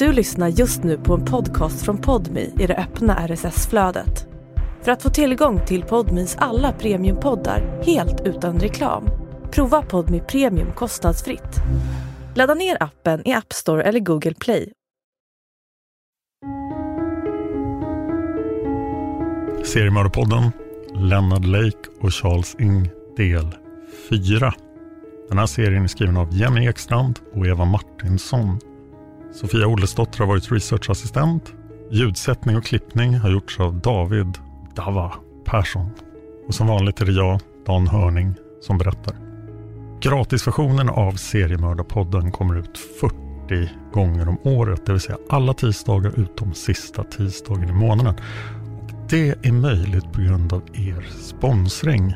Du lyssnar just nu på en podcast från Podmi i det öppna RSS-flödet. För att få tillgång till Podmis alla premiumpoddar helt utan reklam, prova Podmi Premium kostnadsfritt. Ladda ner appen i App Store eller Google Play. Seriemördarpodden, Leonard Lake och Charles Ing, del 4. Den här serien är skriven av Jenny Ekstrand och Eva Martinsson. Sofia Ollesdotter har varit researchassistent. Ljudsättning och klippning har gjorts av David Dava Persson. Och som vanligt är det jag, Dan Hörning, som berättar. Gratisversionen av Seriemördarpodden kommer ut 40 gånger om året, det vill säga alla tisdagar utom sista tisdagen i månaden. Och det är möjligt på grund av er sponsring.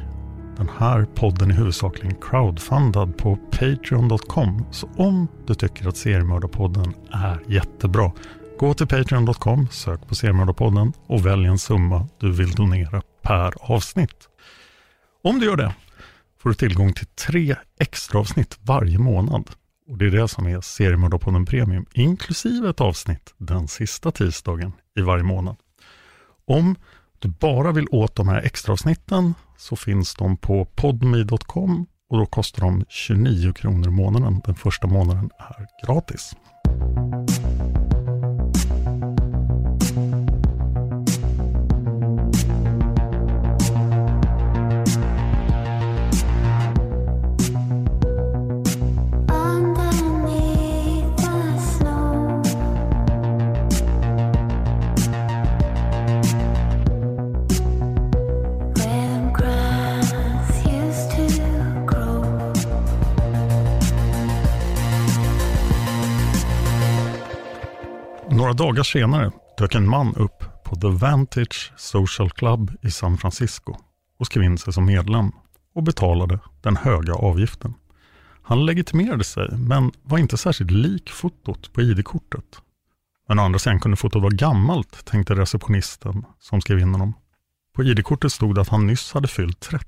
Den här podden är huvudsakligen crowdfundad på Patreon.com. Så om du tycker att Seriemördarpodden är jättebra, gå till Patreon.com, sök på Seriemördarpodden och välj en summa du vill donera per avsnitt. Om du gör det får du tillgång till tre extra avsnitt varje månad. Och Det är det som är Seriemördarpodden Premium, inklusive ett avsnitt den sista tisdagen i varje månad. Om du bara vill åt de här extra avsnitten så finns de på podmi.com och då kostar de 29 kronor i månaden. Den första månaden är gratis. Några dagar senare dök en man upp på The Vantage Social Club i San Francisco och skrev in sig som medlem och betalade den höga avgiften. Han legitimerade sig men var inte särskilt lik fotot på ID-kortet. Men å andra sidan kunde fotot vara gammalt, tänkte receptionisten som skrev in honom. På ID-kortet stod det att han nyss hade fyllt 30.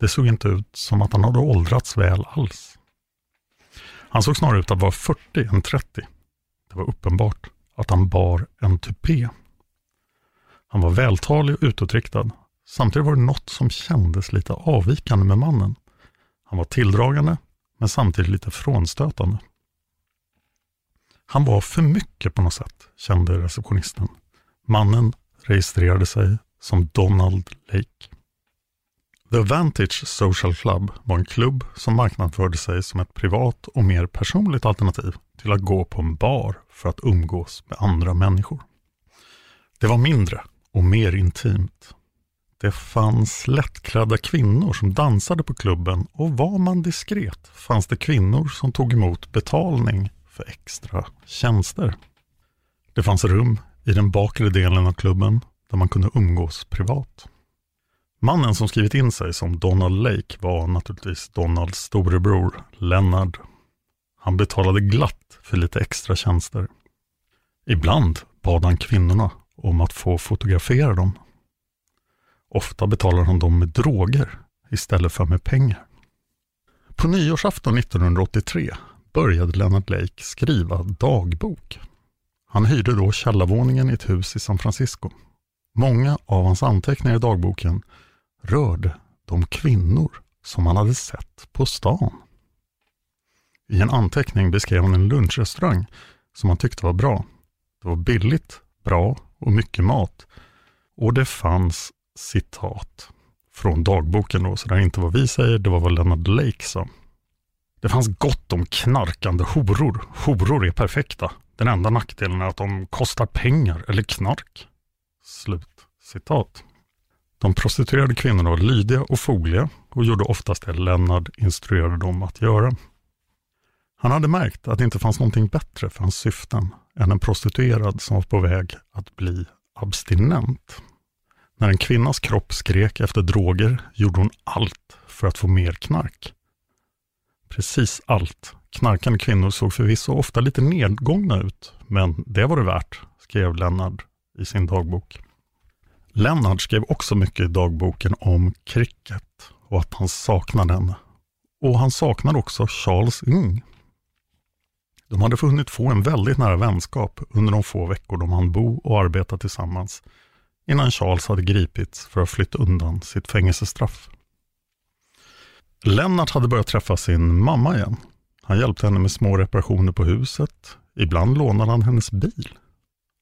Det såg inte ut som att han hade åldrats väl alls. Han såg snarare ut att vara 40 än 30. Det var uppenbart att han bar en tupé. Han var vältalig och utåtriktad. Samtidigt var det något som kändes lite avvikande med mannen. Han var tilldragande, men samtidigt lite frånstötande. Han var för mycket på något sätt, kände receptionisten. Mannen registrerade sig som Donald Lake. The Vantage Social Club var en klubb som marknadsförde sig som ett privat och mer personligt alternativ till att gå på en bar för att umgås med andra människor. Det var mindre och mer intimt. Det fanns lättklädda kvinnor som dansade på klubben och var man diskret fanns det kvinnor som tog emot betalning för extra tjänster. Det fanns rum i den bakre delen av klubben där man kunde umgås privat. Mannen som skrivit in sig som Donald Lake var naturligtvis Donalds storebror Leonard. Han betalade glatt för lite extra tjänster. Ibland bad han kvinnorna om att få fotografera dem. Ofta betalade han dem med droger istället för med pengar. På nyårsafton 1983 började Leonard Lake skriva dagbok. Han hyrde då källarvåningen i ett hus i San Francisco. Många av hans anteckningar i dagboken rörde de kvinnor som han hade sett på stan. I en anteckning beskrev han en lunchrestaurang som han tyckte var bra. Det var billigt, bra och mycket mat. Och det fanns citat från dagboken då, så det är inte vad vi säger, det var vad Leonard Lake sa. Det fanns gott om knarkande horor. Horor är perfekta. Den enda nackdelen är att de kostar pengar eller knark. Slut citat. De prostituerade kvinnorna var lydiga och fogliga och gjorde oftast det Lennart instruerade dem att göra. Han hade märkt att det inte fanns någonting bättre för hans syften än en prostituerad som var på väg att bli abstinent. När en kvinnas kropp skrek efter droger gjorde hon allt för att få mer knark. Precis allt. Knarkande kvinnor såg förvisso ofta lite nedgångna ut, men det var det värt, skrev Lennart i sin dagbok. Lennart skrev också mycket i dagboken om cricket och att han saknade henne. Och han saknade också Charles Ng. De hade funnit få en väldigt nära vänskap under de få veckor de hann bo och arbeta tillsammans innan Charles hade gripits för att flytta undan sitt fängelsestraff. Lennart hade börjat träffa sin mamma igen. Han hjälpte henne med små reparationer på huset. Ibland lånade han hennes bil.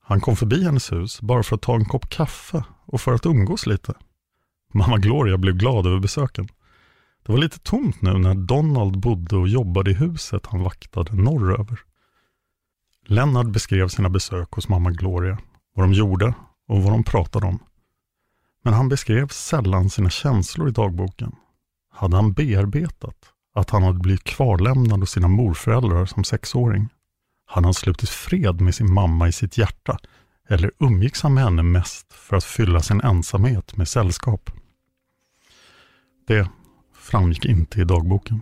Han kom förbi hennes hus bara för att ta en kopp kaffe och för att umgås lite. Mamma Gloria blev glad över besöken. Det var lite tomt nu när Donald bodde och jobbade i huset han vaktade norröver. Lennart beskrev sina besök hos mamma Gloria, vad de gjorde och vad de pratade om. Men han beskrev sällan sina känslor i dagboken. Hade han bearbetat att han hade blivit kvarlämnad hos sina morföräldrar som sexåring? Hade han slutit fred med sin mamma i sitt hjärta? Eller umgicks han med henne mest för att fylla sin ensamhet med sällskap? Det framgick inte i dagboken.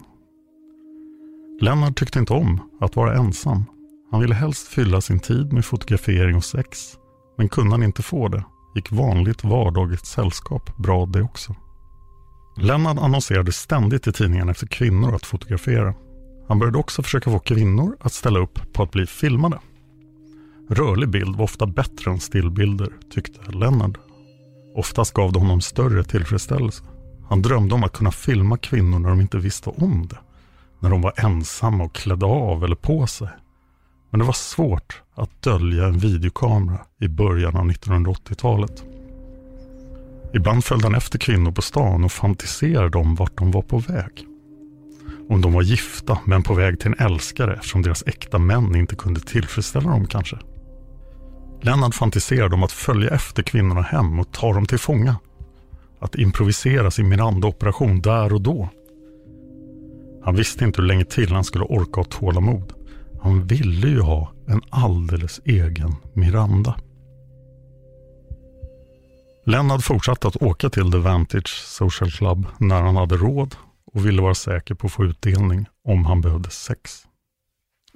Lennart tyckte inte om att vara ensam. Han ville helst fylla sin tid med fotografering och sex. Men kunde han inte få det gick vanligt vardagligt sällskap bra det också. Lennart annonserade ständigt i tidningen efter kvinnor att fotografera. Han började också försöka få kvinnor att ställa upp på att bli filmade. Rörlig bild var ofta bättre än stillbilder, tyckte Lennart. Oftast gav det honom större tillfredsställelse. Han drömde om att kunna filma kvinnor när de inte visste om det. När de var ensamma och klädda av eller på sig. Men det var svårt att dölja en videokamera i början av 1980-talet. Ibland följde han efter kvinnor på stan och fantiserade om vart de var på väg. Om de var gifta men på väg till en älskare eftersom deras äkta män inte kunde tillfredsställa dem kanske. Lennart fantiserade om att följa efter kvinnorna hem och ta dem till fånga. Att improvisera sin Miranda-operation där och då. Han visste inte hur länge till han skulle orka ha tålamod. Han ville ju ha en alldeles egen Miranda. Lennart fortsatte att åka till The Vantage Social Club när han hade råd och ville vara säker på att få utdelning om han behövde sex.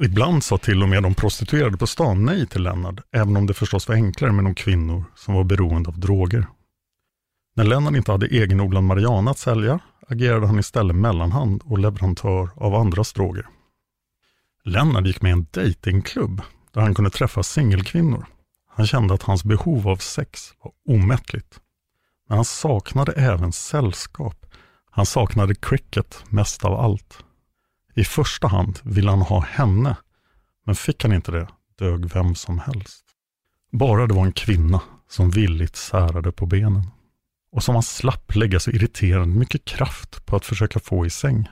Ibland sa till och med de prostituerade på stan nej till Lennart, även om det förstås var enklare med de kvinnor som var beroende av droger. När Lennart inte hade egenodlad marijuana att sälja agerade han istället mellanhand och leverantör av andras droger. Lennart gick med i en datingklubb där han kunde träffa singelkvinnor. Han kände att hans behov av sex var omättligt. Men han saknade även sällskap. Han saknade cricket mest av allt. I första hand ville han ha henne, men fick han inte det dög vem som helst. Bara det var en kvinna som villigt särade på benen och som han slapp lägga så irriterande mycket kraft på att försöka få i säng.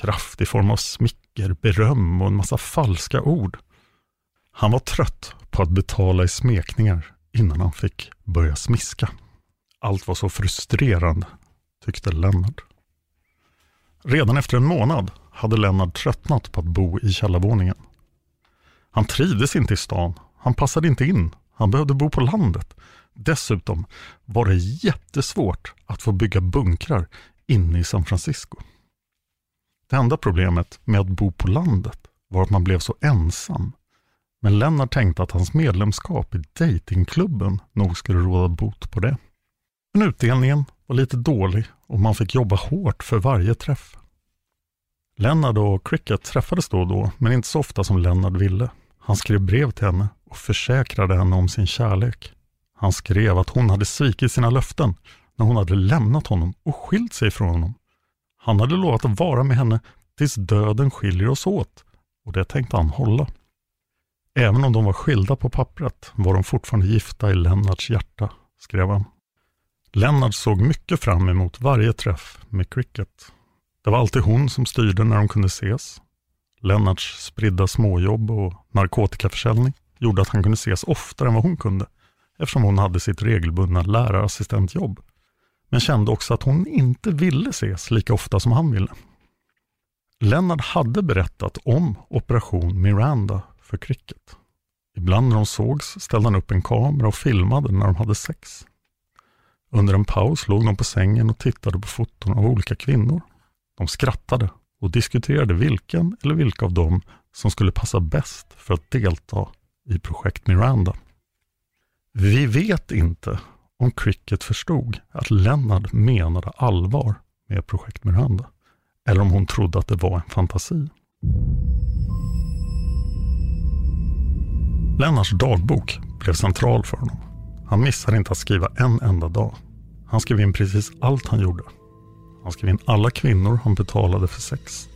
Kraft i form av smicker, beröm och en massa falska ord. Han var trött på att betala i smekningar innan han fick börja smiska. Allt var så frustrerande, tyckte Lennart. Redan efter en månad hade Lennart tröttnat på att bo i källarvåningen. Han trivdes inte i stan, han passade inte in, han behövde bo på landet. Dessutom var det jättesvårt att få bygga bunkrar inne i San Francisco. Det enda problemet med att bo på landet var att man blev så ensam. Men Lennart tänkte att hans medlemskap i datingklubben nog skulle råda bot på det. Men utdelningen var lite dålig och man fick jobba hårt för varje träff. Lennart och Cricket träffades då och då, men inte så ofta som Lennart ville. Han skrev brev till henne och försäkrade henne om sin kärlek. Han skrev att hon hade svikit sina löften när hon hade lämnat honom och skilt sig från honom. Han hade lovat att vara med henne tills döden skiljer oss åt och det tänkte han hålla. Även om de var skilda på pappret var de fortfarande gifta i Lennarts hjärta, skrev han. Lennart såg mycket fram emot varje träff med Cricket. Det var alltid hon som styrde när de kunde ses. Lennarts spridda småjobb och narkotikaförsäljning gjorde att han kunde ses oftare än vad hon kunde eftersom hon hade sitt regelbundna lärarassistentjobb. Men kände också att hon inte ville ses lika ofta som han ville. Lennart hade berättat om Operation Miranda för Cricket. Ibland när de sågs ställde han upp en kamera och filmade när de hade sex. Under en paus låg de på sängen och tittade på foton av olika kvinnor. De skrattade och diskuterade vilken eller vilka av dem som skulle passa bäst för att delta i projekt Miranda. Vi vet inte om Cricket förstod att Lennart menade allvar med projekt Miranda eller om hon trodde att det var en fantasi. Lennarts dagbok blev central för honom. Han missade inte att skriva en enda dag. Han skrev in precis allt han gjorde. Han skrev in alla kvinnor han betalade för sex.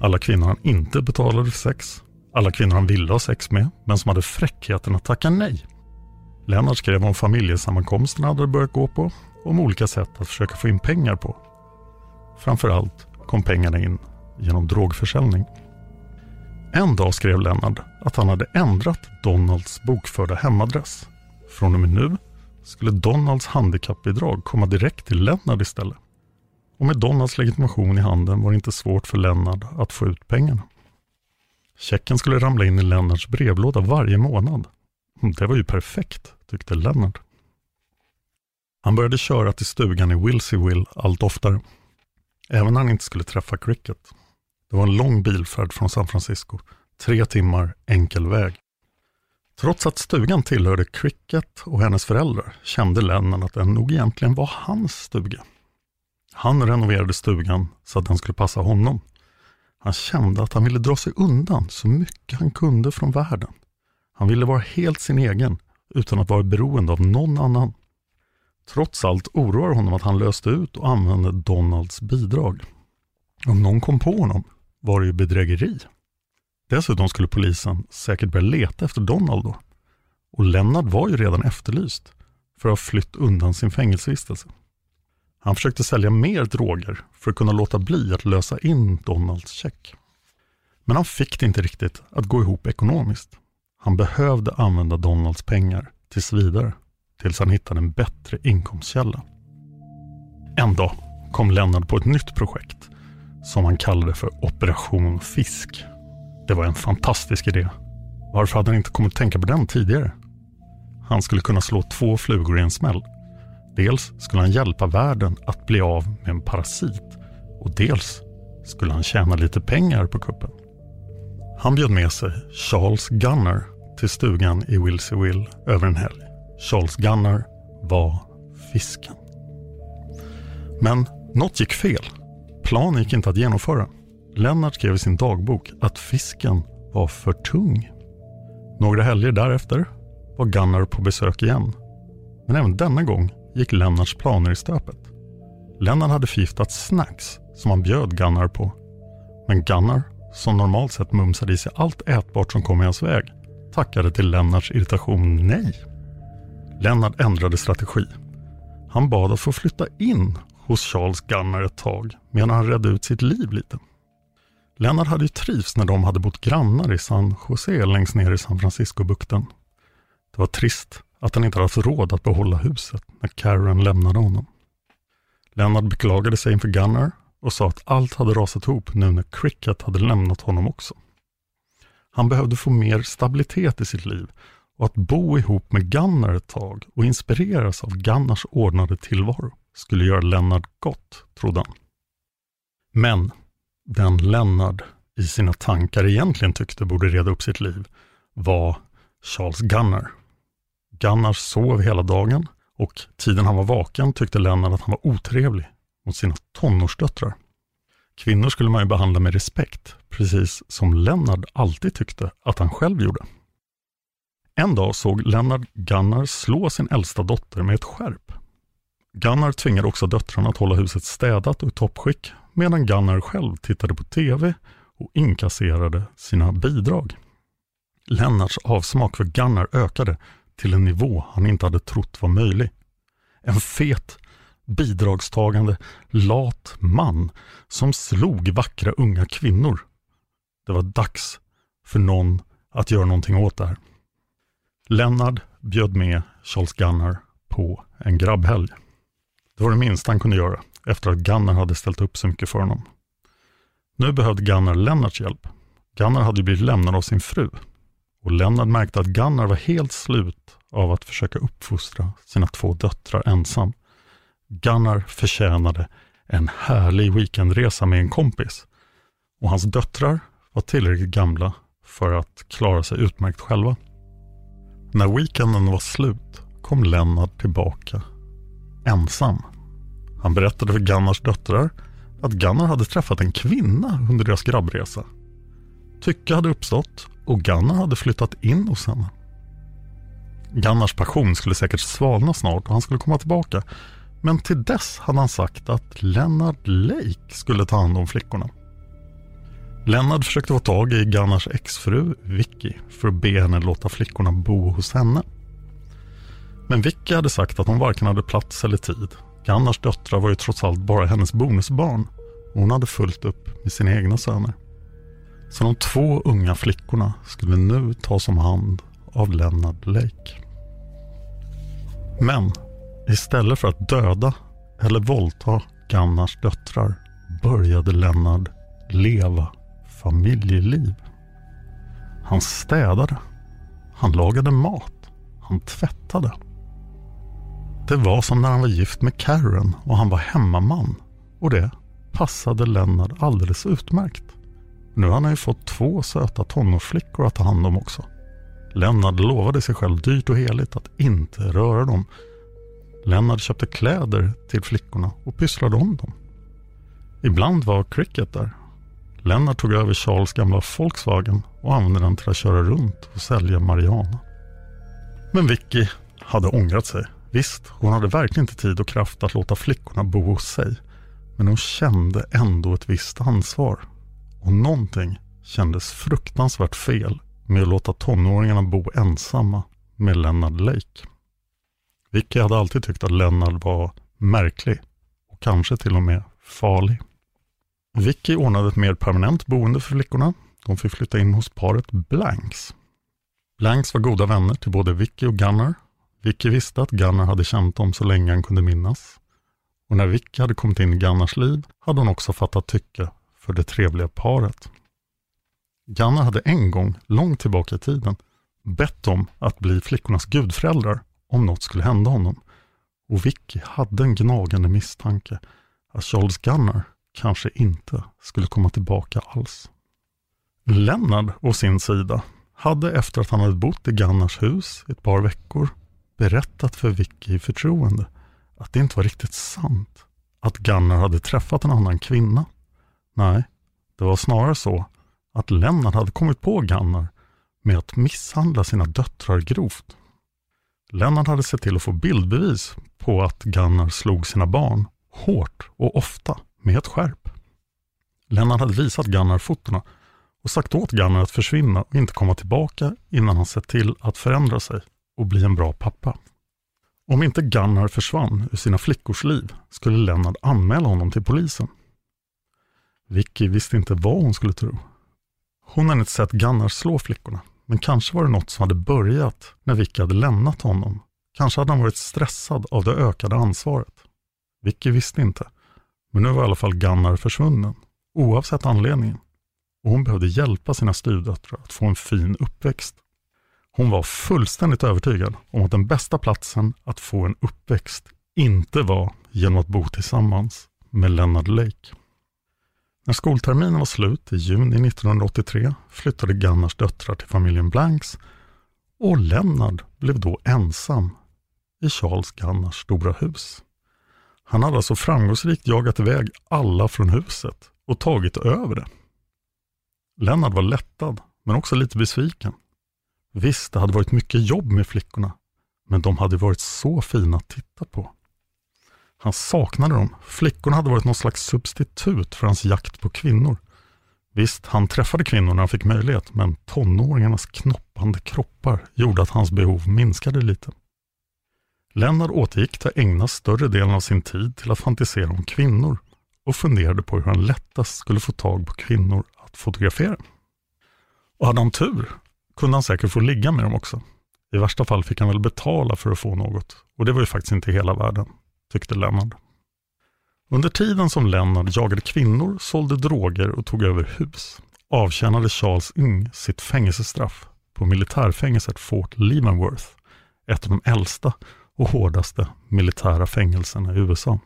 Alla kvinnor han inte betalade för sex. Alla kvinnor han ville ha sex med, men som hade fräckheten att tacka nej. Lennart skrev om familjesammankomsterna han hade börjat gå på och om olika sätt att försöka få in pengar på. Framförallt kom pengarna in genom drogförsäljning. En dag skrev Lennart att han hade ändrat Donalds bokförda hemadress. Från och med nu skulle Donalds handikappbidrag komma direkt till Lennart istället. Och med Donalds legitimation i handen var det inte svårt för Lennart att få ut pengarna. Checken skulle ramla in i Lennarts brevlåda varje månad. Hm, det var ju perfekt, tyckte Lennart. Han började köra till stugan i Wilseyville allt oftare. Även när han inte skulle träffa Cricket. Det var en lång bilfärd från San Francisco. Tre timmar enkel väg. Trots att stugan tillhörde Cricket och hennes föräldrar kände Lennon att den nog egentligen var hans stuga. Han renoverade stugan så att den skulle passa honom. Han kände att han ville dra sig undan så mycket han kunde från världen. Han ville vara helt sin egen utan att vara beroende av någon annan. Trots allt oroar honom att han löste ut och använde Donalds bidrag. Om någon kom på honom var det ju bedrägeri. Dessutom skulle polisen säkert börja leta efter Donald då. Och Lennart var ju redan efterlyst för att ha flytt undan sin fängelsevistelse. Han försökte sälja mer droger för att kunna låta bli att lösa in Donalds check. Men han fick det inte riktigt att gå ihop ekonomiskt. Han behövde använda Donalds pengar tills vidare, tills han hittade en bättre inkomstkälla. En dag kom Lennart på ett nytt projekt som han kallade för Operation Fisk. Det var en fantastisk idé. Varför hade han inte kommit att tänka på den tidigare? Han skulle kunna slå två flugor i en smäll. Dels skulle han hjälpa världen att bli av med en parasit och dels skulle han tjäna lite pengar på kuppen. Han bjöd med sig Charles Gunner till stugan i Wilseyville över en helg. Charles Gunner var fisken. Men något gick fel. Planen gick inte att genomföra. Lennart skrev i sin dagbok att fisken var för tung. Några helger därefter var Gunnar på besök igen. Men även denna gång gick Lennarts planer i stöpet. Lennart hade förgiftat snacks som han bjöd Gunnar på. Men Gunnar, som normalt sett mumsade i sig allt ätbart som kom i hans väg, tackade till Lennarts irritation nej. Lennart ändrade strategi. Han bad att få flytta in hos Charles Gunnar ett tag medan han redde ut sitt liv lite. Lennart hade ju trivs när de hade bott grannar i San Jose längst ner i San Francisco-bukten. Det var trist att han inte hade haft råd att behålla huset när Karen lämnade honom. Lennart beklagade sig inför Gunnar och sa att allt hade rasat ihop nu när Cricket hade lämnat honom också. Han behövde få mer stabilitet i sitt liv och att bo ihop med Gunnar ett tag och inspireras av Gunnars ordnade tillvaro skulle göra Lennart gott, trodde han. Men den Lennart i sina tankar egentligen tyckte borde reda upp sitt liv var Charles Gunnar. Gunnar sov hela dagen och tiden han var vaken tyckte Lennart att han var otrevlig mot sina tonårsdöttrar. Kvinnor skulle man ju behandla med respekt, precis som Lennart alltid tyckte att han själv gjorde. En dag såg Lennart Gunnar slå sin äldsta dotter med ett skärp. Gunnar tvingade också döttrarna att hålla huset städat och i toppskick medan Gunnar själv tittade på TV och inkasserade sina bidrag. Lennarts avsmak för Gunnar ökade till en nivå han inte hade trott var möjlig. En fet, bidragstagande, lat man som slog vackra unga kvinnor. Det var dags för någon att göra någonting åt det här. Lennart bjöd med Charles Gunnar på en grabbhelg. Det var det minsta han kunde göra efter att Gunnar hade ställt upp så mycket för honom. Nu behövde Gunnar Lennarts hjälp. Gunnar hade blivit lämnad av sin fru och Lennart märkte att Gunnar var helt slut av att försöka uppfostra sina två döttrar ensam. Gunnar förtjänade en härlig weekendresa med en kompis och hans döttrar var tillräckligt gamla för att klara sig utmärkt själva. När weekenden var slut kom Lennart tillbaka ensam. Han berättade för Gunnars döttrar att Gunnar hade träffat en kvinna under deras grabbresa. Tycke hade uppstått och Gunnar hade flyttat in hos henne. Gunnars passion skulle säkert svalna snart och han skulle komma tillbaka. Men till dess hade han sagt att Lennart Lake skulle ta hand om flickorna. Lennart försökte få tag i Gunnars exfru Vicky för att be henne låta flickorna bo hos henne. Men Vicky hade sagt att hon varken hade plats eller tid. Gunnars döttrar var ju trots allt bara hennes bonusbarn och hon hade fullt upp med sina egna söner. Så de två unga flickorna skulle nu tas om hand av Lennart Lake. Men istället för att döda eller våldta Gunnars döttrar började Lennart leva familjeliv. Han städade. Han lagade mat. Han tvättade. Det var som när han var gift med Karen och han var hemmaman. Och det passade Lennart alldeles utmärkt. Nu har han ju fått två söta tonårsflickor att ta hand om också. Lennart lovade sig själv dyrt och heligt att inte röra dem. Lennart köpte kläder till flickorna och pysslade om dem. Ibland var Cricket där Lennart tog över Charles gamla Volkswagen och använde den till att köra runt och sälja marijuana. Men Vicky hade ångrat sig. Visst, hon hade verkligen inte tid och kraft att låta flickorna bo hos sig. Men hon kände ändå ett visst ansvar. Och någonting kändes fruktansvärt fel med att låta tonåringarna bo ensamma med Lennart Lake. Vicky hade alltid tyckt att Lennart var märklig och kanske till och med farlig. Vicky ordnade ett mer permanent boende för flickorna. De fick flytta in hos paret Blanks. Blanks var goda vänner till både Vicky och Gunnar. Vicky visste att Gunnar hade känt dem så länge han kunde minnas. Och när Vicky hade kommit in i Gunnars liv hade hon också fattat tycke för det trevliga paret. Gunnar hade en gång, långt tillbaka i tiden, bett om att bli flickornas gudföräldrar om något skulle hända honom. Och Vicky hade en gnagande misstanke att Charles Gunnar kanske inte skulle komma tillbaka alls. Lennart å sin sida hade efter att han hade bott i Gunnars hus ett par veckor berättat för Vicky i förtroende att det inte var riktigt sant att Gunnar hade träffat en annan kvinna. Nej, det var snarare så att Lennart hade kommit på Gunnar med att misshandla sina döttrar grovt. Lennart hade sett till att få bildbevis på att Gunnar slog sina barn hårt och ofta med ett skärp. Lennart hade visat Gunnar fotona och sagt åt Gunnar att försvinna och inte komma tillbaka innan han sett till att förändra sig och bli en bra pappa. Om inte Gunnar försvann ur sina flickors liv skulle Lennart anmäla honom till polisen. Vicky visste inte vad hon skulle tro. Hon hade inte sett Gunnar slå flickorna, men kanske var det något som hade börjat när Vicky hade lämnat honom. Kanske hade han varit stressad av det ökade ansvaret. Vicky visste inte, men nu var i alla fall Gunnar försvunnen, oavsett anledningen. Och hon behövde hjälpa sina styvdöttrar att få en fin uppväxt. Hon var fullständigt övertygad om att den bästa platsen att få en uppväxt inte var genom att bo tillsammans med Leonard Lake. När skolterminen var slut i juni 1983 flyttade Gunnars döttrar till familjen Blanks och Lennard blev då ensam i Charles Gunnars stora hus. Han hade alltså framgångsrikt jagat iväg alla från huset och tagit över det. Lennart var lättad, men också lite besviken. Visst, det hade varit mycket jobb med flickorna, men de hade varit så fina att titta på. Han saknade dem. Flickorna hade varit någon slags substitut för hans jakt på kvinnor. Visst, han träffade kvinnor när han fick möjlighet, men tonåringarnas knoppande kroppar gjorde att hans behov minskade lite. Lennart återgick till att ägna större delen av sin tid till att fantisera om kvinnor och funderade på hur han lättast skulle få tag på kvinnor att fotografera. Och hade han tur kunde han säkert få ligga med dem också. I värsta fall fick han väl betala för att få något och det var ju faktiskt inte hela världen, tyckte Lennart. Under tiden som Lennart jagade kvinnor, sålde droger och tog över hus avtjänade Charles Ng sitt fängelsestraff på militärfängelset Fort Leavenworth, ett av de äldsta och hårdaste militära fängelserna i USA.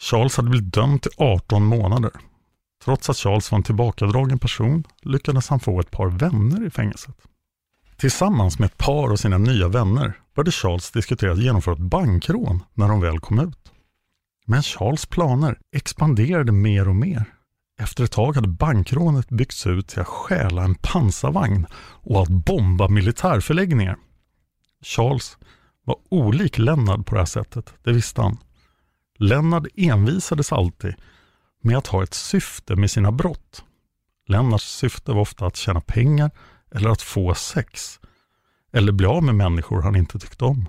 Charles hade blivit dömd till 18 månader. Trots att Charles var en tillbakadragen person lyckades han få ett par vänner i fängelset. Tillsammans med ett par av sina nya vänner började Charles diskutera att genomföra ett bankrån när de väl kom ut. Men Charles planer expanderade mer och mer. Efter ett tag hade bankrånet byggts ut till att stjäla en pansarvagn och att bomba militärförläggningar. Charles var olik Lennart på det här sättet, det visste han. Lennart envisades alltid med att ha ett syfte med sina brott. Lennarts syfte var ofta att tjäna pengar eller att få sex. Eller bli av med människor han inte tyckte om.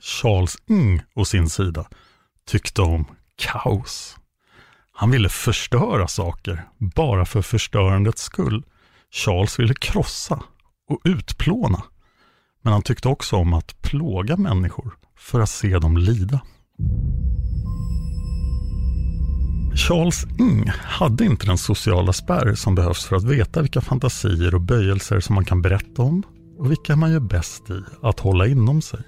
Charles Ng å sin sida tyckte om kaos. Han ville förstöra saker bara för förstörandets skull. Charles ville krossa och utplåna. Men han tyckte också om att plåga människor för att se dem lida. Charles Ng hade inte den sociala spärr som behövs för att veta vilka fantasier och böjelser som man kan berätta om och vilka man gör bäst i att hålla inom sig.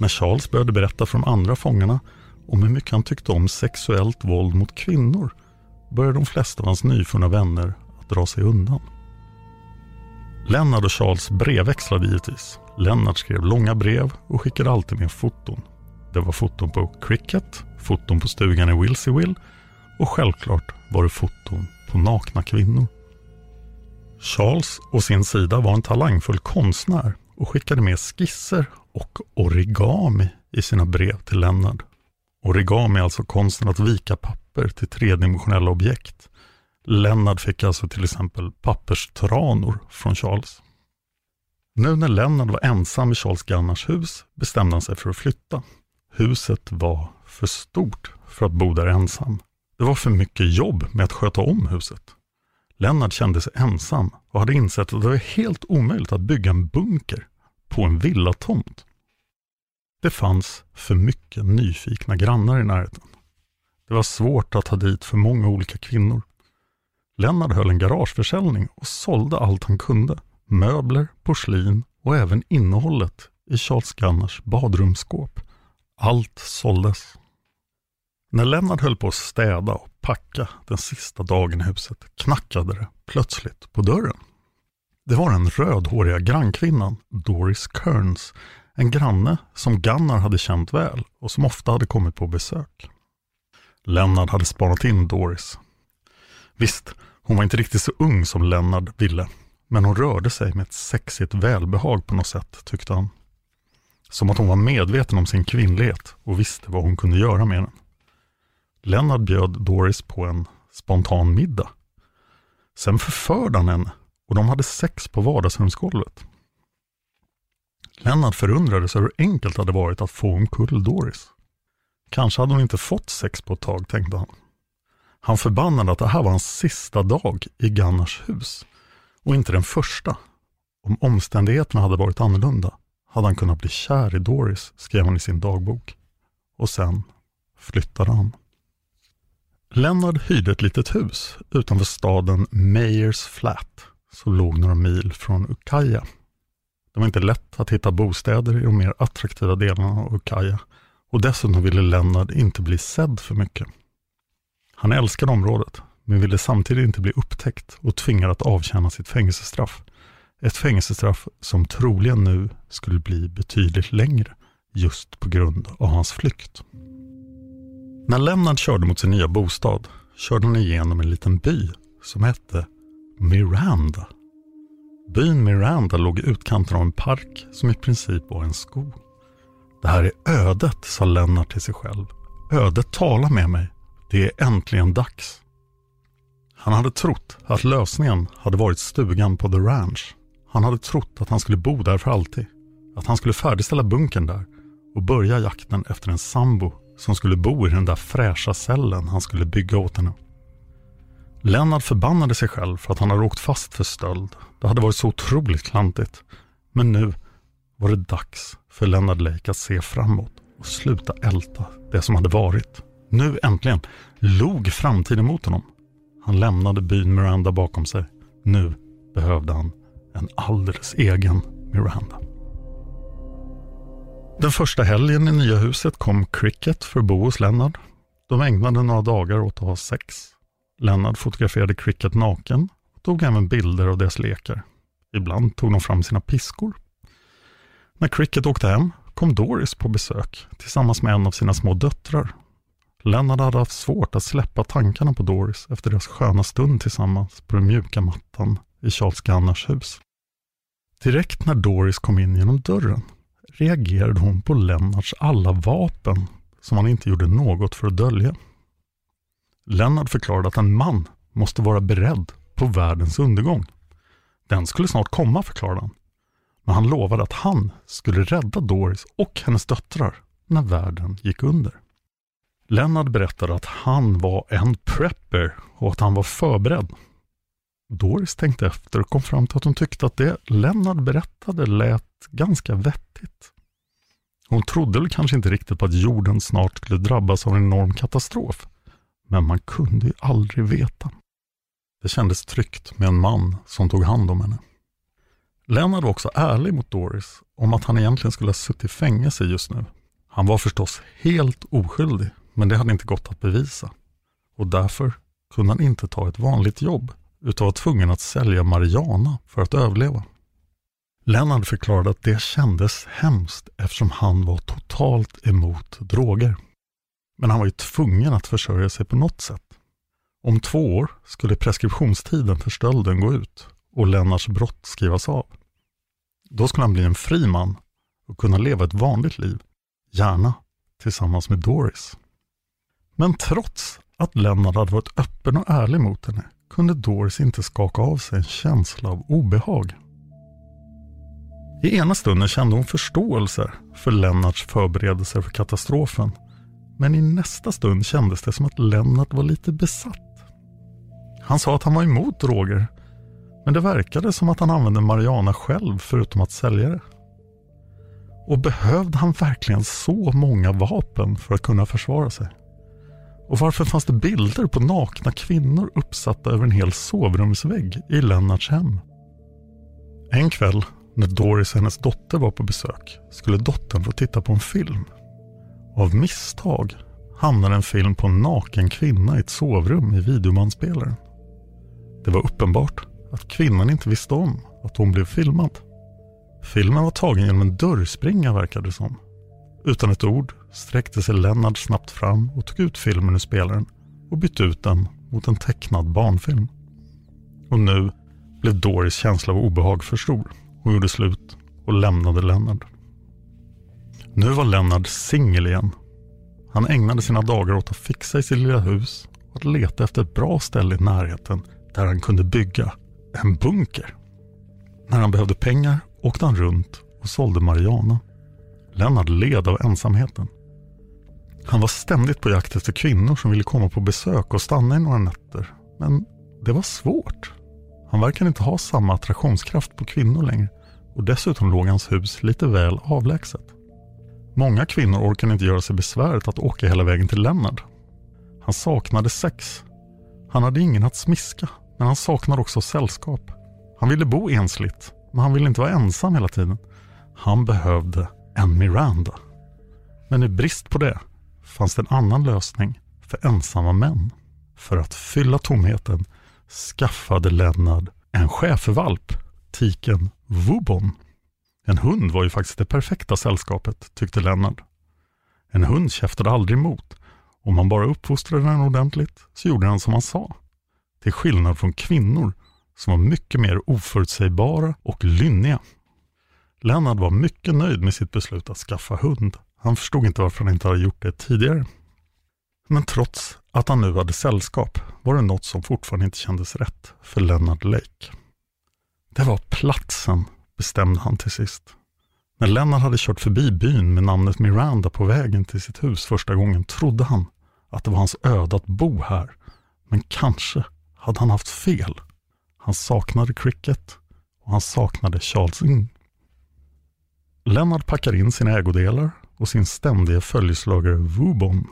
När Charles började berätta för de andra fångarna om hur mycket han tyckte om sexuellt våld mot kvinnor började de flesta av hans nyfunna vänner att dra sig undan. Lennart och Charles brevväxlade givetvis. Lennart skrev långa brev och skickade alltid med foton. Det var foton på cricket, foton på stugan i Wilseyville och självklart var det foton på nakna kvinnor. Charles å sin sida var en talangfull konstnär och skickade med skisser och origami i sina brev till Lennart. Origami är alltså konsten att vika papper till tredimensionella objekt. Lennart fick alltså till exempel papperstranor från Charles. Nu när Lennart var ensam i Charles Gunnars hus bestämde han sig för att flytta. Huset var för stort för att bo där ensam. Det var för mycket jobb med att sköta om huset. Lennart kände sig ensam och hade insett att det var helt omöjligt att bygga en bunker på en villatomt. Det fanns för mycket nyfikna grannar i närheten. Det var svårt att ta dit för många olika kvinnor. Lennart höll en garageförsäljning och sålde allt han kunde. Möbler, porslin och även innehållet i Charles Gunnars badrumsskåp. Allt såldes. När Lennart höll på att städa och packa den sista dagen i huset knackade det plötsligt på dörren. Det var den rödhåriga grannkvinnan Doris Kearns, en granne som Gunnar hade känt väl och som ofta hade kommit på besök. Lennart hade spanat in Doris. Visst, hon var inte riktigt så ung som Lennart ville, men hon rörde sig med ett sexigt välbehag på något sätt, tyckte han. Som att hon var medveten om sin kvinnlighet och visste vad hon kunde göra med den. Lennart bjöd Doris på en spontan middag. Sen förförde han henne och de hade sex på vardagsrumsgolvet. Lennart förundrades över hur enkelt det hade varit att få omkull Doris. Kanske hade hon inte fått sex på ett tag, tänkte han. Han förbannade att det här var hans sista dag i Gannars hus och inte den första. Om omständigheterna hade varit annorlunda hade han kunnat bli kär i Doris, skrev han i sin dagbok. Och sen flyttade han. Lennart hyrde ett litet hus utanför staden Mayers Flat som låg några mil från Ukiah. Det var inte lätt att hitta bostäder i de mer attraktiva delarna av Ukiah och dessutom ville Lennart inte bli sedd för mycket. Han älskade området men ville samtidigt inte bli upptäckt och tvingad att avtjäna sitt fängelsestraff. Ett fängelsestraff som troligen nu skulle bli betydligt längre just på grund av hans flykt. När Lennart körde mot sin nya bostad körde han igenom en liten by som hette Miranda. Byn Miranda låg i utkanten av en park som i princip var en skog. Det här är ödet, sa Lennart till sig själv. Ödet talar med mig. Det är äntligen dags. Han hade trott att lösningen hade varit stugan på The Ranch. Han hade trott att han skulle bo där för alltid. Att han skulle färdigställa bunkern där och börja jakten efter en sambo som skulle bo i den där fräscha cellen han skulle bygga åt henne. Lennart förbannade sig själv för att han hade åkt fast för stöld. Det hade varit så otroligt klantigt. Men nu var det dags för Lennart Lake att se framåt och sluta älta det som hade varit. Nu äntligen log framtiden mot honom. Han lämnade byn Miranda bakom sig. Nu behövde han en alldeles egen Miranda. Den första helgen i nya huset kom Cricket för att bo hos Lennart. De ägnade några dagar åt att ha sex. Lennart fotograferade Cricket naken och tog även bilder av deras lekar. Ibland tog de fram sina piskor. När Cricket åkte hem kom Doris på besök tillsammans med en av sina små döttrar. Lennart hade haft svårt att släppa tankarna på Doris efter deras sköna stund tillsammans på den mjuka mattan i Charles Gunnars hus. Direkt när Doris kom in genom dörren reagerade hon på Lennarts alla vapen som han inte gjorde något för att dölja. Lennart förklarade att en man måste vara beredd på världens undergång. Den skulle snart komma, förklarade han. Men han lovade att han skulle rädda Doris och hennes döttrar när världen gick under. Lennart berättade att han var en prepper och att han var förberedd. Doris tänkte efter och kom fram till att hon tyckte att det Lennart berättade lät ganska vettigt. Hon trodde väl kanske inte riktigt på att jorden snart skulle drabbas av en enorm katastrof. Men man kunde ju aldrig veta. Det kändes tryggt med en man som tog hand om henne. Lennart var också ärlig mot Doris om att han egentligen skulle ha suttit i fängelse just nu. Han var förstås helt oskyldig, men det hade inte gått att bevisa. Och därför kunde han inte ta ett vanligt jobb, utan var tvungen att sälja marijuana för att överleva. Lennart förklarade att det kändes hemskt eftersom han var totalt emot droger. Men han var ju tvungen att försörja sig på något sätt. Om två år skulle preskriptionstiden för stölden gå ut och Lennarts brott skrivas av. Då skulle han bli en fri man och kunna leva ett vanligt liv, gärna tillsammans med Doris. Men trots att Lennart hade varit öppen och ärlig mot henne kunde Doris inte skaka av sig en känsla av obehag. I ena stunden kände hon förståelse för Lennarts förberedelser för katastrofen. Men i nästa stund kändes det som att Lennart var lite besatt. Han sa att han var emot droger, men det verkade som att han använde Mariana själv förutom att sälja det. Och behövde han verkligen så många vapen för att kunna försvara sig? Och varför fanns det bilder på nakna kvinnor uppsatta över en hel sovrumsvägg i Lennarts hem? En kväll när Doris och hennes dotter var på besök skulle dottern få titta på en film. Av misstag hamnade en film på en naken kvinna i ett sovrum i videomanspelaren. Det var uppenbart att kvinnan inte visste om att hon blev filmad. Filmen var tagen genom en dörrspringa verkade det som. Utan ett ord sträckte sig Lennart snabbt fram och tog ut filmen ur spelaren och bytte ut den mot en tecknad barnfilm. Och nu blev Doris känsla av obehag för stor. Hon gjorde slut och lämnade Lennart. Nu var Lennart singel igen. Han ägnade sina dagar åt att fixa i sitt lilla hus och att leta efter ett bra ställe i närheten där han kunde bygga en bunker. När han behövde pengar åkte han runt och sålde Mariana. Lennart led av ensamheten. Han var ständigt på jakt efter kvinnor som ville komma på besök och stanna i några nätter. Men det var svårt. Han verkade inte ha samma attraktionskraft på kvinnor längre och dessutom låg hans hus lite väl avlägset. Många kvinnor orkade inte göra sig besväret att åka hela vägen till Lennart. Han saknade sex. Han hade ingen att smiska, men han saknade också sällskap. Han ville bo ensligt, men han ville inte vara ensam hela tiden. Han behövde än Miranda. Men i brist på det fanns det en annan lösning för ensamma män. För att fylla tomheten skaffade Lennart en schäfervalp, tiken Wubon. En hund var ju faktiskt det perfekta sällskapet, tyckte Lennart. En hund käftade aldrig emot. Om man bara uppfostrade den ordentligt så gjorde den som man sa. Till skillnad från kvinnor som var mycket mer oförutsägbara och lynniga. Lennart var mycket nöjd med sitt beslut att skaffa hund. Han förstod inte varför han inte hade gjort det tidigare. Men trots att han nu hade sällskap var det något som fortfarande inte kändes rätt för Lennart Lake. Det var platsen, bestämde han till sist. När Lennart hade kört förbi byn med namnet Miranda på vägen till sitt hus första gången trodde han att det var hans öde att bo här. Men kanske hade han haft fel. Han saknade cricket och han saknade Charles Ing. Lennart packar in sina ägodelar och sin ständiga följeslagare Wubon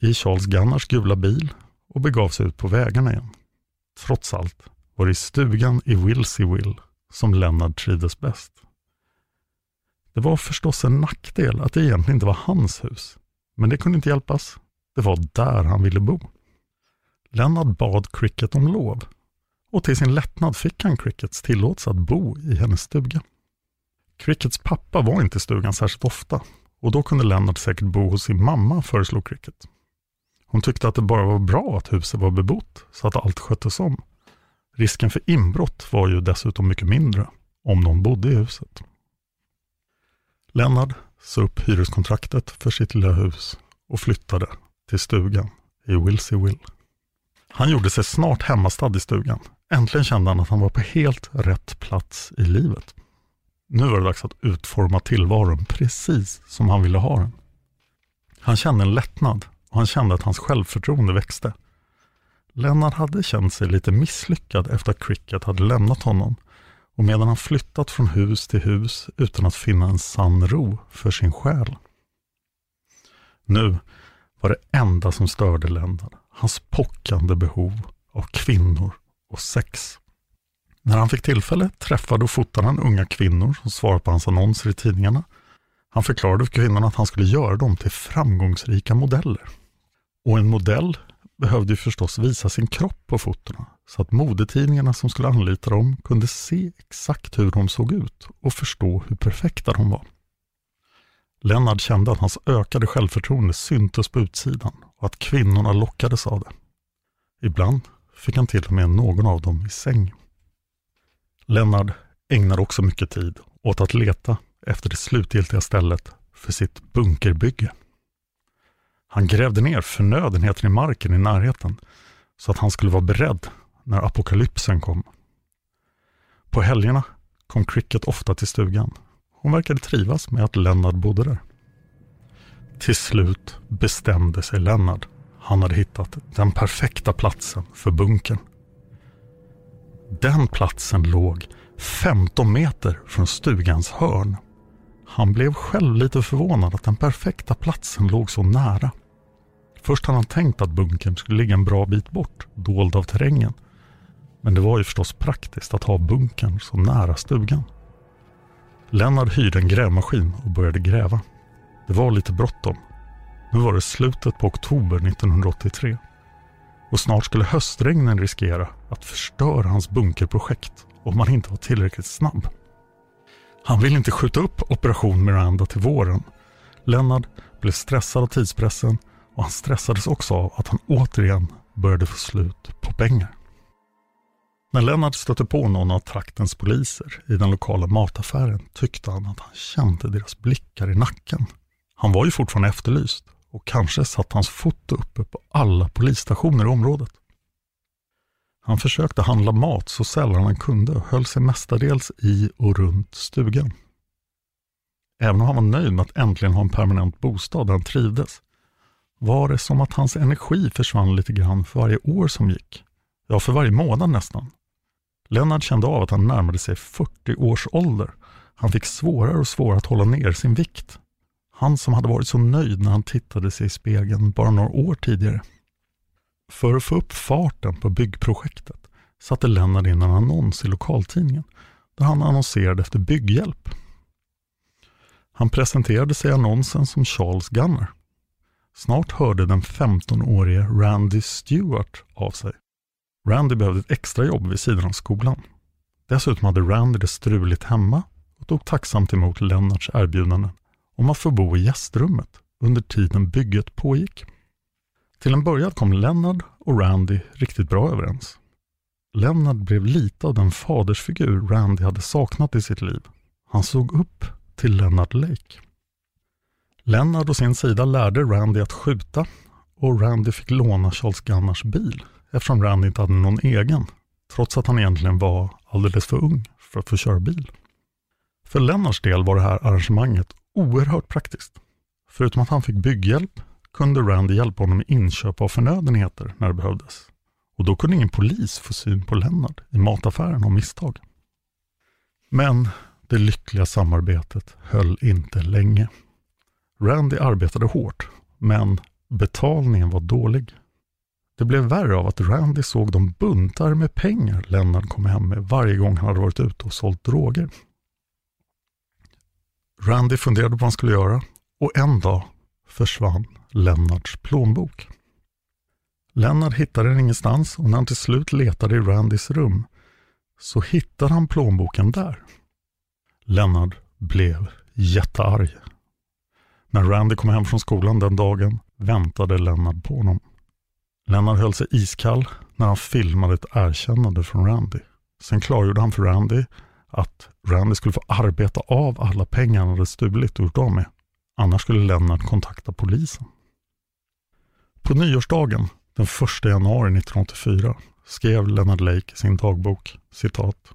i Charles Gunnars gula bil och begav sig ut på vägarna igen. Trots allt var det i stugan i Willseyville som Lennart trivdes bäst. Det var förstås en nackdel att det egentligen inte var hans hus, men det kunde inte hjälpas. Det var där han ville bo. Lennart bad Cricket om lov och till sin lättnad fick han Crickets tillåtelse att bo i hennes stuga. Crickets pappa var inte i stugan särskilt ofta och då kunde Lennart säkert bo hos sin mamma, föreslog Cricket. Hon tyckte att det bara var bra att huset var bebott så att allt sköttes om. Risken för inbrott var ju dessutom mycket mindre om någon bodde i huset. Lennart sa upp hyreskontraktet för sitt lilla hus och flyttade till stugan i Wilseyville. Han gjorde sig snart hemmastad i stugan. Äntligen kände han att han var på helt rätt plats i livet. Nu var det dags att utforma tillvaron precis som han ville ha den. Han kände en lättnad och han kände att hans självförtroende växte. Lennart hade känt sig lite misslyckad efter att Cricket hade lämnat honom och medan han flyttat från hus till hus utan att finna en sann ro för sin själ. Nu var det enda som störde Lennart hans pockande behov av kvinnor och sex. När han fick tillfälle träffade och fotade han unga kvinnor som svarade på hans annonser i tidningarna. Han förklarade för kvinnorna att han skulle göra dem till framgångsrika modeller. Och en modell behövde ju förstås visa sin kropp på fotona så att modetidningarna som skulle anlita dem kunde se exakt hur de såg ut och förstå hur perfekta de var. Lennart kände att hans ökade självförtroende syntes på utsidan och att kvinnorna lockades av det. Ibland fick han till och med någon av dem i säng. Lennart ägnade också mycket tid åt att leta efter det slutgiltiga stället för sitt bunkerbygge. Han grävde ner förnödenheter i marken i närheten så att han skulle vara beredd när apokalypsen kom. På helgerna kom Cricket ofta till stugan. Hon verkade trivas med att Lennart bodde där. Till slut bestämde sig Lennart. Han hade hittat den perfekta platsen för bunkern. Den platsen låg 15 meter från stugans hörn. Han blev själv lite förvånad att den perfekta platsen låg så nära. Först hade han tänkt att bunkern skulle ligga en bra bit bort, dold av terrängen. Men det var ju förstås praktiskt att ha bunkern så nära stugan. Lennart hyrde en grävmaskin och började gräva. Det var lite bråttom. Nu var det slutet på oktober 1983 och snart skulle höstregnen riskera att förstöra hans bunkerprojekt om han inte var tillräckligt snabb. Han ville inte skjuta upp Operation Miranda till våren. Lennart blev stressad av tidspressen och han stressades också av att han återigen började få slut på pengar. När Lennart stötte på någon av traktens poliser i den lokala mataffären tyckte han att han kände deras blickar i nacken. Han var ju fortfarande efterlyst och kanske satt hans foto uppe på alla polisstationer i området. Han försökte handla mat så sällan han kunde och höll sig mestadels i och runt stugan. Även om han var nöjd med att äntligen ha en permanent bostad där han trivdes, var det som att hans energi försvann lite grann för varje år som gick. Ja, för varje månad nästan. Lennart kände av att han närmade sig 40 års ålder. Han fick svårare och svårare att hålla ner sin vikt. Han som hade varit så nöjd när han tittade sig i spegeln bara några år tidigare. För att få upp farten på byggprojektet satte Lennart in en annons i lokaltidningen där han annonserade efter bygghjälp. Han presenterade sig i annonsen som Charles Gunner. Snart hörde den 15-årige Randy Stewart av sig. Randy behövde ett extrajobb vid sidan av skolan. Dessutom hade Randy det struligt hemma och tog tacksamt emot Lennarts erbjudanden om att få bo i gästrummet under tiden bygget pågick. Till en början kom Leonard och Randy riktigt bra överens. Leonard blev lite av den fadersfigur Randy hade saknat i sitt liv. Han såg upp till Leonard Lake. Leonard å sin sida lärde Randy att skjuta och Randy fick låna Charles Gunnars bil eftersom Randy inte hade någon egen, trots att han egentligen var alldeles för ung för att få köra bil. För Lennarts del var det här arrangemanget oerhört praktiskt. Förutom att han fick bygghjälp kunde Randy hjälpa honom med inköp av förnödenheter när det behövdes. Och då kunde ingen polis få syn på Lennart i mataffären av misstag. Men det lyckliga samarbetet höll inte länge. Randy arbetade hårt, men betalningen var dålig. Det blev värre av att Randy såg de buntar med pengar Lennart kom hem med varje gång han hade varit ute och sålt droger. Randy funderade på vad han skulle göra och en dag försvann Lennarts plånbok. Lennart hittade den ingenstans och när han till slut letade i Randys rum så hittade han plånboken där. Lennart blev jättearg. När Randy kom hem från skolan den dagen väntade Lennart på honom. Lennart höll sig iskall när han filmade ett erkännande från Randy. Sen klargjorde han för Randy att Randy skulle få arbeta av alla pengar han hade stulit och gjort av med. Annars skulle Lennart kontakta polisen. På nyårsdagen, den 1 januari 1984, skrev Lennart Lake i sin dagbok citat.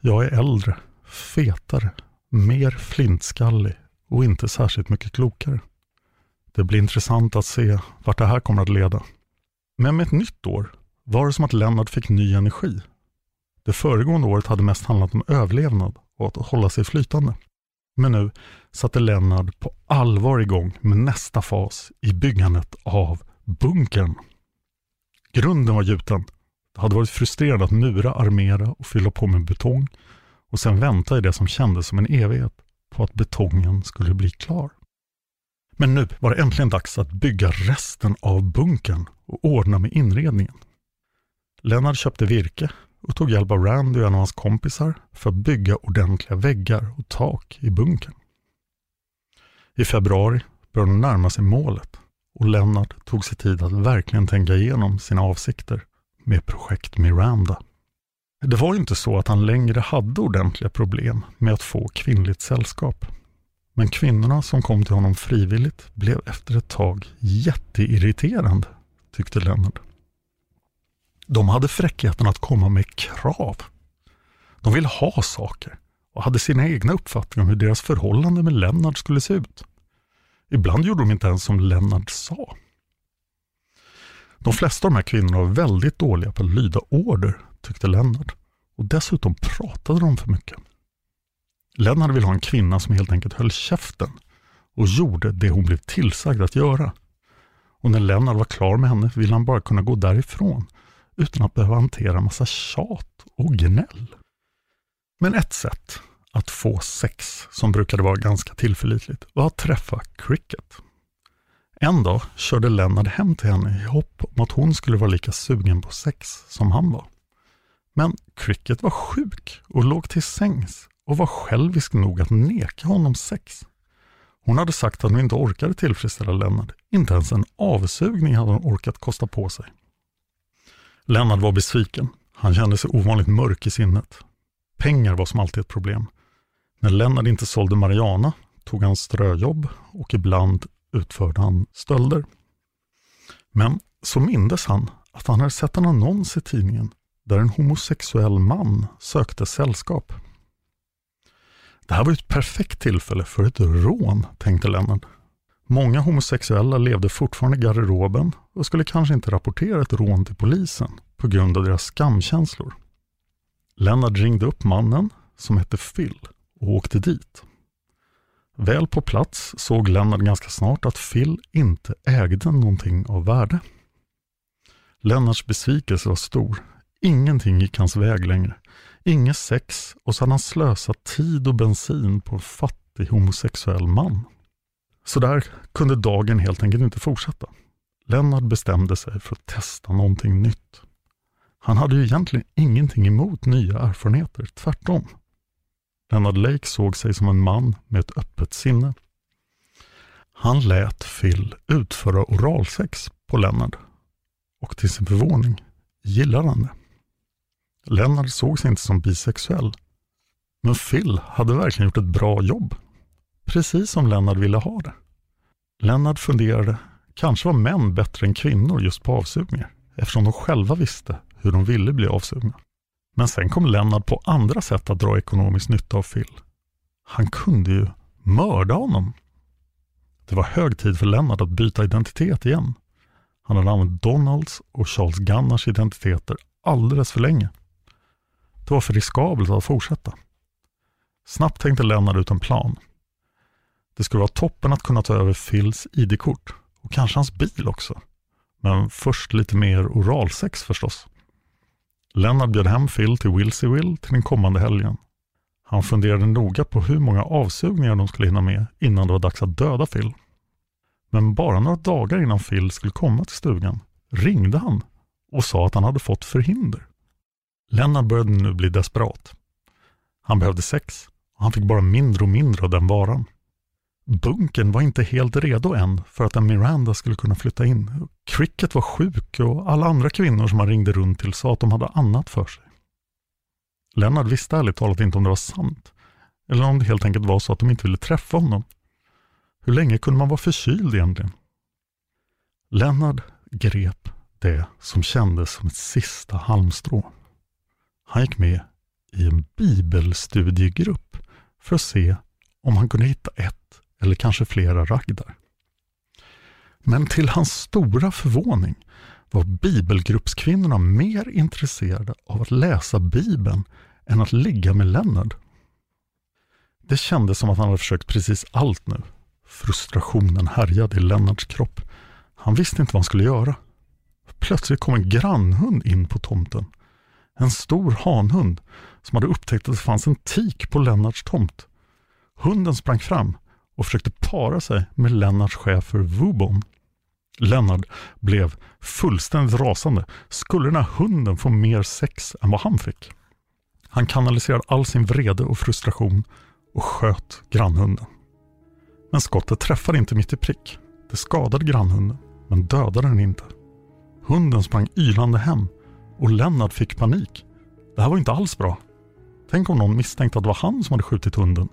Jag är äldre, fetare, mer flintskallig och inte särskilt mycket klokare. Det blir intressant att se vart det här kommer att leda. Men med ett nytt år var det som att Lennart fick ny energi. Det föregående året hade mest handlat om överlevnad och att hålla sig flytande. Men nu satte Lennart på allvar igång med nästa fas i byggandet av bunkern. Grunden var gjuten. Det hade varit frustrerande att mura, armera och fylla på med betong och sen vänta i det som kändes som en evighet på att betongen skulle bli klar. Men nu var det äntligen dags att bygga resten av bunkern och ordna med inredningen. Lennart köpte virke och tog hjälp av Randy och en av hans kompisar för att bygga ordentliga väggar och tak i bunkern. I februari började de närma sig målet och Lennart tog sig tid att verkligen tänka igenom sina avsikter med projekt Miranda. Det var ju inte så att han längre hade ordentliga problem med att få kvinnligt sällskap. Men kvinnorna som kom till honom frivilligt blev efter ett tag jätteirriterande, tyckte Lennart. De hade fräckheten att komma med krav. De ville ha saker och hade sina egna uppfattningar om hur deras förhållande med Lennart skulle se ut. Ibland gjorde de inte ens som Lennart sa. De flesta av de här kvinnorna var väldigt dåliga på att lyda order, tyckte Lennart. Och dessutom pratade de för mycket. Lennart ville ha en kvinna som helt enkelt höll käften och gjorde det hon blev tillsagd att göra. Och när Lennart var klar med henne ville han bara kunna gå därifrån utan att behöva hantera massa tjat och gnäll. Men ett sätt att få sex, som brukade vara ganska tillförlitligt, var att träffa Cricket. En dag körde Lennart hem till henne i hopp om att hon skulle vara lika sugen på sex som han var. Men Cricket var sjuk och låg till sängs och var självisk nog att neka honom sex. Hon hade sagt att hon inte orkade tillfredsställa Lennart. Inte ens en avsugning hade hon orkat kosta på sig. Lennart var besviken. Han kände sig ovanligt mörk i sinnet. Pengar var som alltid ett problem. När Lennart inte sålde Mariana tog han ströjobb och ibland utförde han stölder. Men så mindes han att han hade sett en annons i tidningen där en homosexuell man sökte sällskap. Det här var ett perfekt tillfälle för ett rån, tänkte Lennart. Många homosexuella levde fortfarande i garderoben och skulle kanske inte rapportera ett rån till polisen på grund av deras skamkänslor. Lennart ringde upp mannen, som hette Phil, och åkte dit. Väl på plats såg Lennart ganska snart att Phil inte ägde någonting av värde. Lennarts besvikelse var stor. Ingenting gick hans väg längre. Inget sex och så hade han slösat tid och bensin på en fattig homosexuell man. Så där kunde dagen helt enkelt inte fortsätta. Lennart bestämde sig för att testa någonting nytt. Han hade ju egentligen ingenting emot nya erfarenheter, tvärtom. Lennart Lake såg sig som en man med ett öppet sinne. Han lät Phil utföra oralsex på Lennart och till sin förvåning gillade han det. Lennart såg sig inte som bisexuell. Men Phil hade verkligen gjort ett bra jobb. Precis som Lennart ville ha det. Lennart funderade, kanske var män bättre än kvinnor just på avsugningar, eftersom de själva visste hur de ville bli avsugna. Men sen kom Lennart på andra sätt att dra ekonomisk nytta av Phil. Han kunde ju mörda honom. Det var hög tid för Lennart att byta identitet igen. Han hade använt Donalds och Charles Gunnars identiteter alldeles för länge. Det var för riskabelt att fortsätta. Snabbt tänkte Lennart ut en plan. Det skulle vara toppen att kunna ta över Phils ID-kort och kanske hans bil också. Men först lite mer oralsex förstås. Lennart bjöd hem Phil till Wilseyville till den kommande helgen. Han funderade noga på hur många avsugningar de skulle hinna med innan det var dags att döda Phil. Men bara några dagar innan Phil skulle komma till stugan ringde han och sa att han hade fått förhinder. Lennart började nu bli desperat. Han behövde sex och han fick bara mindre och mindre av den varan. Bunken var inte helt redo än för att en Miranda skulle kunna flytta in. Cricket var sjuk och alla andra kvinnor som han ringde runt till sa att de hade annat för sig. Lennart visste ärligt talat inte om det var sant. Eller om det helt enkelt var så att de inte ville träffa honom. Hur länge kunde man vara förkyld egentligen? Lennart grep det som kändes som ett sista halmstrå. Han gick med i en bibelstudiegrupp för att se om han kunde hitta ett eller kanske flera ragdar. Men till hans stora förvåning var bibelgruppskvinnorna mer intresserade av att läsa Bibeln än att ligga med Lennart. Det kändes som att han hade försökt precis allt nu. Frustrationen härjade i Lennarts kropp. Han visste inte vad han skulle göra. Plötsligt kom en grannhund in på tomten. En stor hanhund som hade upptäckt att det fanns en tik på Lennarts tomt. Hunden sprang fram och försökte para sig med Lennarts schäfer Wubon. Lennart blev fullständigt rasande. Skulle den här hunden få mer sex än vad han fick? Han kanaliserade all sin vrede och frustration och sköt grannhunden. Men skottet träffade inte mitt i prick. Det skadade grannhunden, men dödade den inte. Hunden sprang ylande hem och Lennart fick panik. Det här var inte alls bra. Tänk om någon misstänkte att det var han som hade skjutit hunden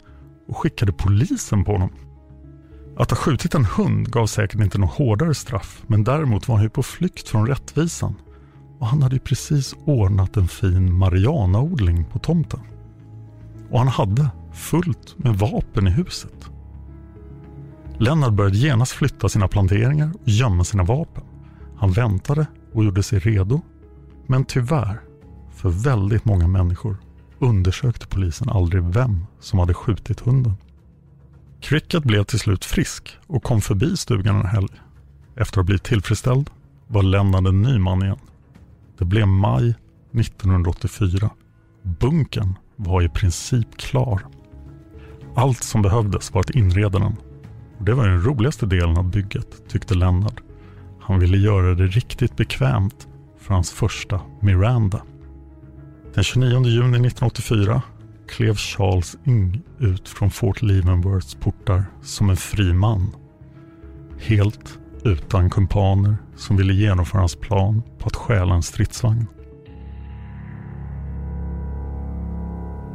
och skickade polisen på honom. Att ha skjutit en hund gav säkert inte något hårdare straff, men däremot var han ju på flykt från rättvisan. Och han hade ju precis ordnat en fin marijuanaodling på tomten. Och han hade fullt med vapen i huset. Lennart började genast flytta sina planteringar och gömma sina vapen. Han väntade och gjorde sig redo. Men tyvärr, för väldigt många människor undersökte polisen aldrig vem som hade skjutit hunden. Cricket blev till slut frisk och kom förbi stugan en helg. Efter att ha blivit tillfredsställd var Lennart en ny man igen. Det blev maj 1984. Bunkern var i princip klar. Allt som behövdes var att inreda den. Och det var den roligaste delen av bygget, tyckte Lennart. Han ville göra det riktigt bekvämt för hans första Miranda. Den 29 juni 1984 klev Charles Ing ut från Fort Leavenworths portar som en fri man. Helt utan kumpaner som ville genomföra hans plan på att stjäla en stridsvagn.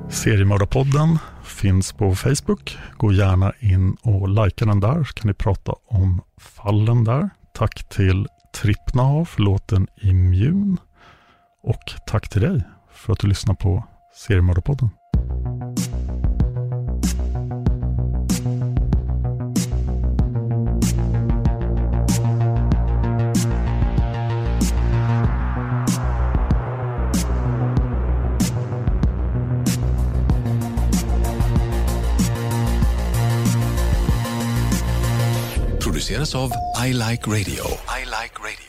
Seriemördarpodden finns på Facebook. Gå gärna in och likea den där så kan ni prata om fallen där. Tack till Trippnaha för låten Immun. Och tack till dig för att du lyssnar på Seriemördarpodden. produceras av I Like Radio. I like radio.